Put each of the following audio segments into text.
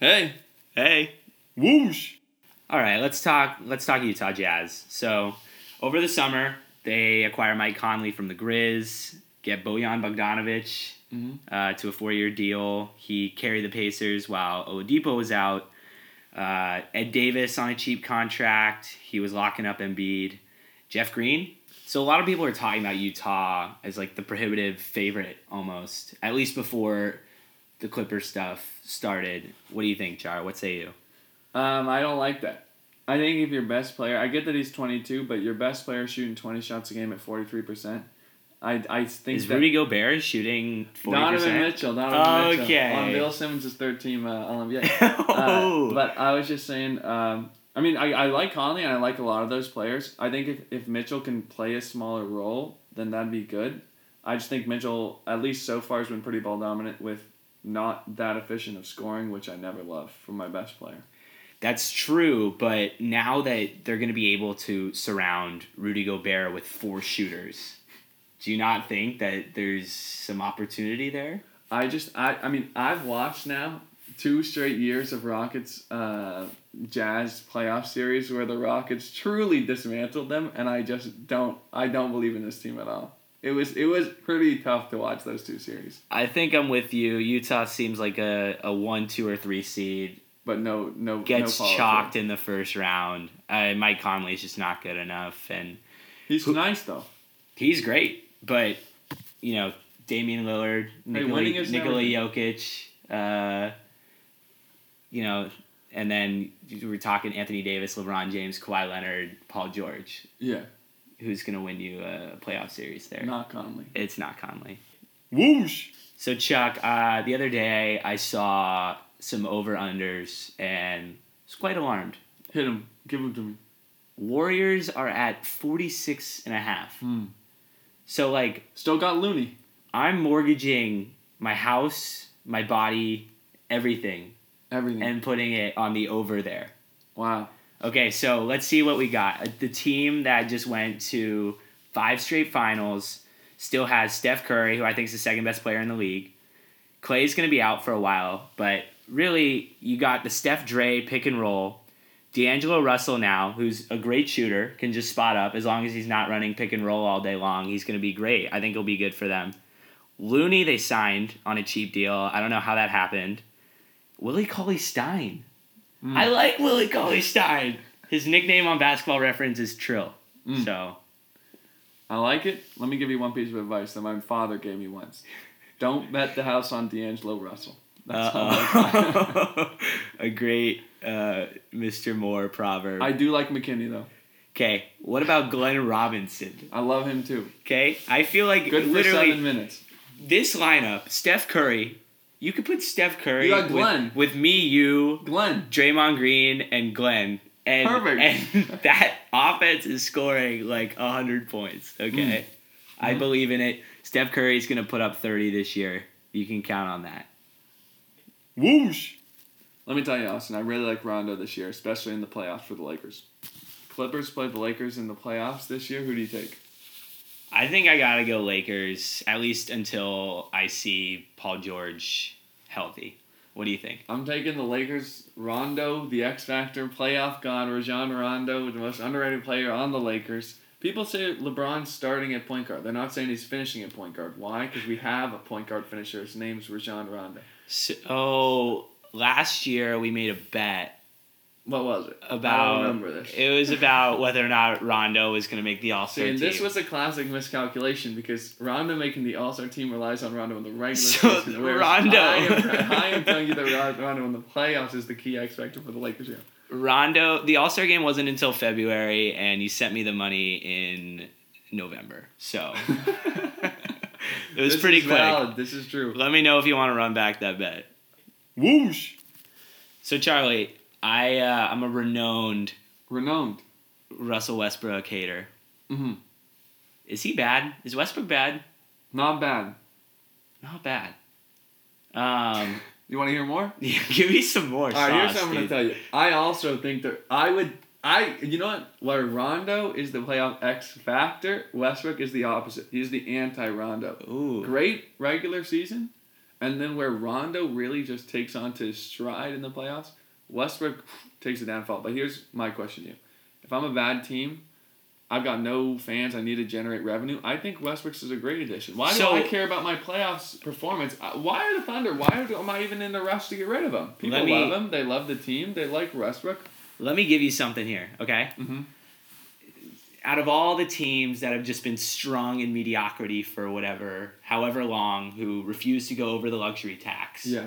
Hey, Hey. whoosh. All right, let's talk. Let's talk Utah Jazz. So, over the summer, they acquire Mike Conley from the Grizz, get Bojan Bogdanovic Mhm. uh, to a four-year deal. He carried the Pacers while Oladipo was out. Uh, Ed Davis on a cheap contract. He was locking up Embiid. Jeff Green. So a lot of people are talking about Utah as like the prohibitive favorite almost, at least before the Clipper stuff started. What do you think, Char? What say you? Um, I don't like that. I think if your best player, I get that he's 22, but your best player shooting 20 shots a game at 43%. I, I think Is that Rudy Gobert shooting forty Donovan? Mitchell, Donovan Mitchell, Okay. on Bill Simmons' third team uh. Uh, oh, but I was just saying, um, I mean, I, I like Conley and I like a lot of those players. I think if, if Mitchell can play a smaller role, then that'd be good. I just think Mitchell, at least so far, has been pretty ball dominant with not that efficient of scoring, which I never love from my best player. that's true. But now that they're going to be able to surround Rudy Gobert with four shooters, do you not think that there's some opportunity there? I just, I, I mean, I've watched now two straight years of Rockets uh, Jazz playoff series where the Rockets truly dismantled them, and I just don't, I don't believe in this team at all. It was, it was pretty tough to watch those two series, I think I'm with you. Utah seems like a, a one, two, or three seed. but no, no, Gets no chalked in the first round. Uh, Mike Conley's just not good enough, and He's Who- nice though. he's great. But you know, Damian Lillard, Nikola, is Nikola. Jokic, uh, you know, and then we're talking Anthony Davis, LeBron James, Kawhi Leonard, Paul George. Yeah, Who's gonna win you a playoff series there? not Conley. It's not Conley. Whoosh. So Chuck, uh, the other day I saw some over unders and was quite alarmed. Hit him. Give him to me. Warriors are at 46 and a half. Hmm. So like Still got Looney. I'm mortgaging my house, my body, everything, Everything. and putting it on the over there. wow. Okay, so let's see what we got. Uh, The team that just went to five straight finals still has Steph Curry, who I think is the second best player in the league. Clay's going to be out for a while, but really, you got the Steph Dre pick and roll. D'Angelo Russell now, who's a great shooter, can just spot up as long as he's not running pick and roll all day long. He's going to be great. I think he'll be good for them. Looney, they signed on a cheap deal. I don't know how that happened. Willie Cauley Stein. Mm. I like Willie Cauley Stein. His nickname on Basketball Reference is Trill. Mm. So I like it. Let me give you one piece of advice that my father gave me once. Don't bet the house on D'Angelo Russell. That's a great uh, Mr. Moore proverb. I do like McKinnie though. Okay, what about Glenn Robinson? I love him too. Okay, I feel like Good for literally seven minutes. this lineup: Steph Curry. You could put Steph Curry You got Glenn. With, with me, you, Glenn. Draymond Green, and Glenn. And, Perfect. And that offense is scoring like hundred points. Okay, I Mhm. believe in it. Steph Curry is gonna put up thirty this year. You can count on that. Whoosh. Let me tell you, Austin, I really like Rondo this year, especially in the playoffs for the Lakers. Clippers play the Lakers in the playoffs this year. Who do you take? I think I gotta go Lakers at least until I see Paul George healthy. What do you think? I'm taking the Lakers. Rondo, the X Factor, playoff god, Rajon Rondo, the most underrated player on the Lakers. People say LeBron's starting at point guard. They're not saying he's finishing at point guard. Why? Because we have a point guard finisher. His name's Rajon Rondo. So last year we made a bet What was it? I about don't remember this. it was about whether or not Rondo was gonna make the All Star and team. this was a classic miscalculation because Rondo making the All Star team relies on Rondo in the regular So, season. whereas Rondo- I am, I am telling you that Ron- Rondo in the playoffs is the key X factor for the Lakers here. Rondo. The All Star game wasn't until February, and you sent me the money in November. So it was This pretty is quick. Valid. This is true. Let me know if you want to run back that bet. Whoosh. So Charlie, I uh, I'm a renowned Renowned. Russell Westbrook hater. Mm-hmm. Is he bad? Is Westbrook bad? Not bad. Not bad. Um, You want to hear more? yeah, give me some more. All right, here's what I'm gonna tell you. I also think that I would. I you know what? Where Rondo is the playoff X factor, Westbrook is the opposite. He's the anti Rondo. Ooh. Great regular season, and then where Rondo really just takes onto his stride in the playoffs, Westbrook takes a downfall. But here's my question to you: If I'm a bad team, I've got no fans. I need to generate revenue. I think Westbrook's is a great addition. Why So- do I care about my playoffs performance? Uh, Why are the Thunder? Why am I even in the rush to get rid of them? People me- love them. They love the team. They like Westbrook. Let me give you something here, okay? Mm-hmm. Out of all the teams that have just been strung in mediocrity for whatever, however long, who refuse to go over the luxury tax, Yeah.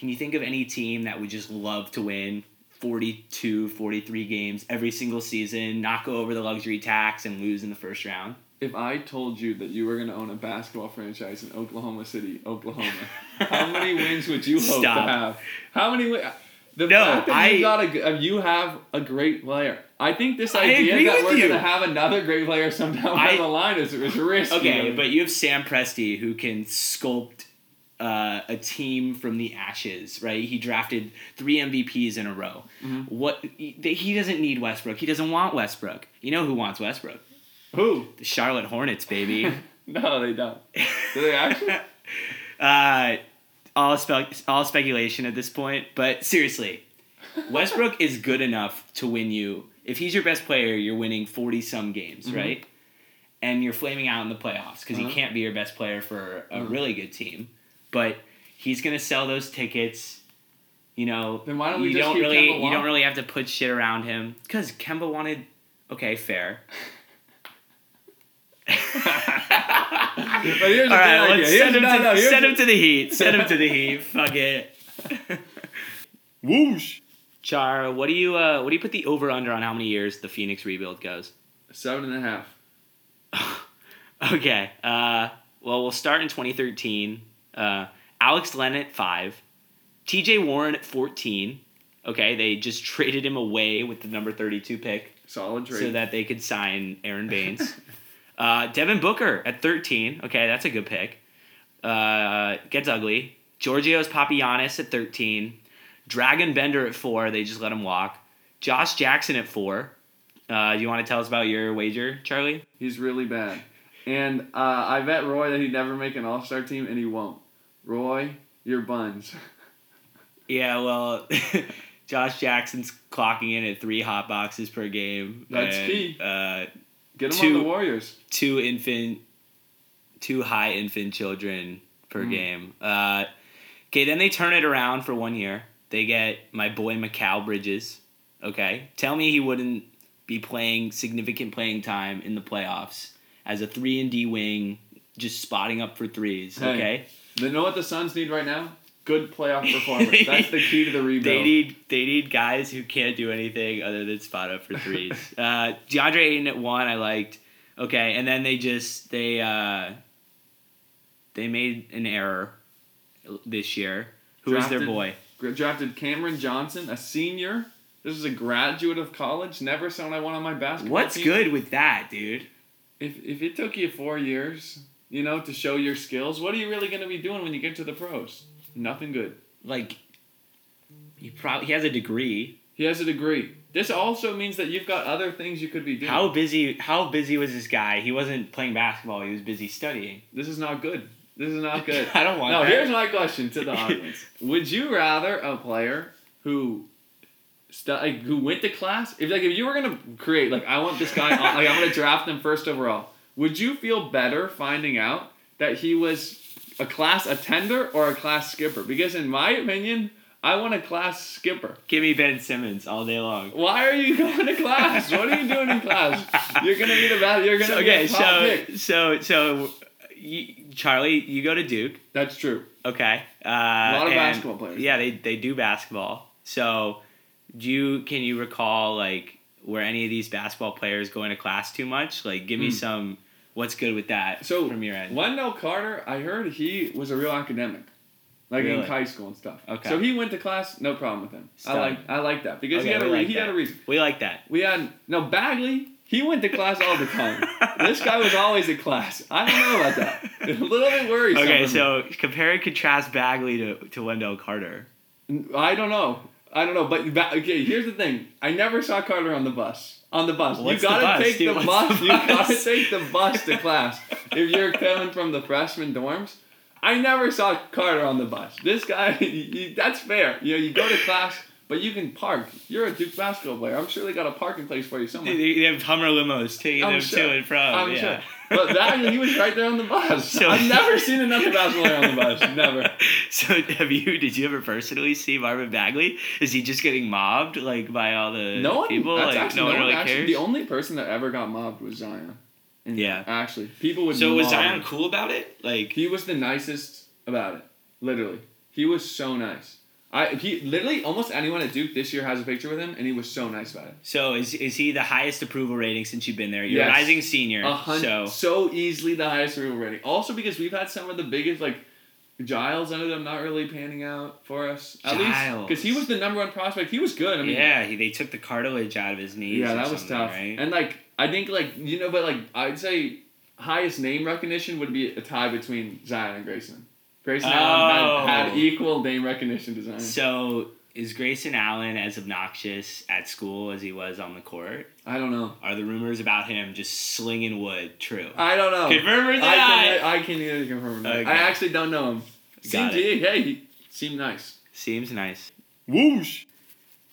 Can you think of any team that would just love to win 42, 43 games every single season, not go over the luxury tax, and lose in the first round? If I told you that you were going to own a basketball franchise in Oklahoma City, Oklahoma, how many wins would you hope Stop. to have? How many? wins? The No, fact that I- you got a, uh, you have a great player. I think this idea that we're going to have another great player sometime down the line is, is risky. Okay, but you have Sam Presti who can sculpt uh, a team from the ashes, right? He drafted three MVPs in a row. Mhm. What he doesn't need Westbrook. He doesn't want Westbrook. You know who wants Westbrook? who? The Charlotte Hornets, baby. no, they don't. Do they actually? uh, all spe- all speculation at this point, but seriously, Westbrook is good enough to win you. If he's your best player, you're winning forty some games, Mhm. right? And you're flaming out in the playoffs because Uh-huh. he can't be your best player for a Mhm. really good team. But he's gonna sell those tickets. You know, Then why don't we you don't really Kemba you don't really have to put shit around him because Kemba wanted. Okay, fair. but here's All right, let's send him, no, to, no, send the- him to the Heat. Send him to the Heat. Fuck it. Whoosh. Char, what do you uh, what do you put the over under on how many years the Phoenix rebuild goes? Seven and a half. okay. Uh, well, we'll start in 2013. Uh, Alex Len at five, T.J. Warren at 14. Okay, they just traded him away with the number 32 pick Solid trade. so that they could sign Aaron Baines. uh, Devin Booker at 13. Okay, that's a good pick. Uh, gets ugly. Georgios Papagiannis at 13. Dragan Bender at 4. They just let him walk. Josh Jackson at 4. Uh, you want to tell us about your wager, Charlie? He's really bad. And uh, I bet Roy that he'd never make an All Star team, and he won't. Roy, you're buns. Yeah, well, Josh Jackson's clocking in at three hot boxes per game. That's and, key. Uh, Get him Two- on the Warriors. two infant, two high infant children per Mm. game. Uh, okay, then they turn it around for one year. They get my boy Mikal Bridges. Okay, tell me he wouldn't be playing significant playing time in the playoffs as a three and D wing, just spotting up for threes. Hey. Okay, They know what the Suns need right now? Good playoff performance. That's the key to the rebuild. they need they need guys who can't do anything other than spot up for threes. uh, DeAndre Ayton at one, I liked. Okay, and then they just they uh, they made an error this year. Who is their boy? Drafted Cameron Johnson, a senior. This is a graduate of college. Never someone I want on my basketball What's team. good with that, dude? If, if it took you four years, you know, to show your skills, what are you really going to be doing when you get to the pros? Nothing good. Like, he probably he has a degree. He has a degree. This also means that you've got other things you could be doing. How busy? How busy was this guy? He wasn't playing basketball. He was busy studying. This is not good. This is not good. I don't want no, that. here's my question to the audience: Would you rather a player who, stu- like, who went to class? If like if you were gonna create like I want this guy, on, like I'm gonna draft him first overall. Would you feel better finding out that he was a class attender or a class skipper? Because in my opinion, I want a class skipper. Give me Ben Simmons all day long. Why are you going to class? what are you doing in class? You're gonna be the best. You're gonna So, be okay, top so pick. so so, you, Charlie, you go to Duke. That's true. Okay. Uh, a A lot of basketball players. Yeah, they they do basketball. So, do you can you recall like were any of these basketball players going to class too much? Like, give me Hmm. some. What's good with that? So from your end. Wendell Carter, I heard he was a real academic, like in high school and stuff. Okay. So he went to class, no problem with him. I like I like that because he had a like he had a reason. We like that. We had no Bagley. He went to class all the time. this guy was always in class. I don't know about that. A little bit worrisome. Okay, so compare and contrast Bagley to, to Wendell Carter. I don't know. I don't know, but Ba- okay. Here's the thing. I never saw Carter on the bus. On the bus, you gotta bus, take dude? the bus. the You gotta take the bus to class. if you're coming from the freshman dorms, I never saw Carter on the bus. This guy, you, that's fair. You know, you go to class, but you can park. You're a Duke basketball player. I'm sure they got a parking place for you somewhere. They, they have Hummer limos taking I'm them sure. to and from. I'm yeah. sure. But that he was right there on the bus. So- I've never seen another basketball on the bus. Never. So have you? Did you ever personally see Marvin Bagley? Is he just getting mobbed like by all the No one. people? that's like actually, no one really actually, cares. The only person that ever got mobbed was Zion. And Yeah. Actually, people would. so was Zion him. cool about it? Like He was the nicest about it. Literally, he was so nice. I he literally almost anyone at Duke this year has a picture with him, and he was so nice about it. so is is he the highest approval rating since you've been there? You're Yes. rising senior. A hun- so so easily the highest approval rating. Also because we've had some of the biggest like Giles ended up not really panning out for us. At Giles. because he was the number one prospect. He was good. I mean, yeah, he, they took the cartilage out of his knees. yeah, that was tough. right? And like I think like you know, but like I'd say highest name recognition would be a tie between Zion and Grayson. Grayson Allen Oh. had, had oh. equal name recognition Zion. So is Grayson Allen as obnoxious at school as he was on the court? I don't know. Are the rumors about him just slinging wood true? I don't know. Confirm or I deny? can I can either confirm. or. Okay. I actually don't know him. Got Seemed hey he seemed nice. Seems nice. Whoosh.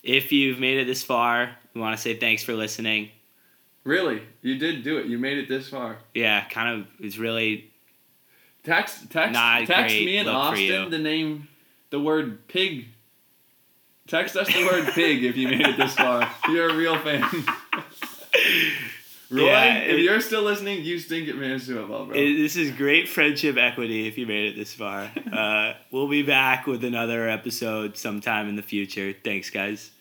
If you've made it this far, we want to say thanks for listening. Really, you did do it. You made it this far. Yeah, kind of. It's really Text text Not text great me and look for Austin the name, the word pig. Text us the word pig if you made it this far. You're a real fan. Roy, Yeah, if it- you're still listening, you stink at Minnesota, bro. it- this is great friendship equity. If you made it this far, uh, we'll be back with another episode sometime in the future. Thanks, guys.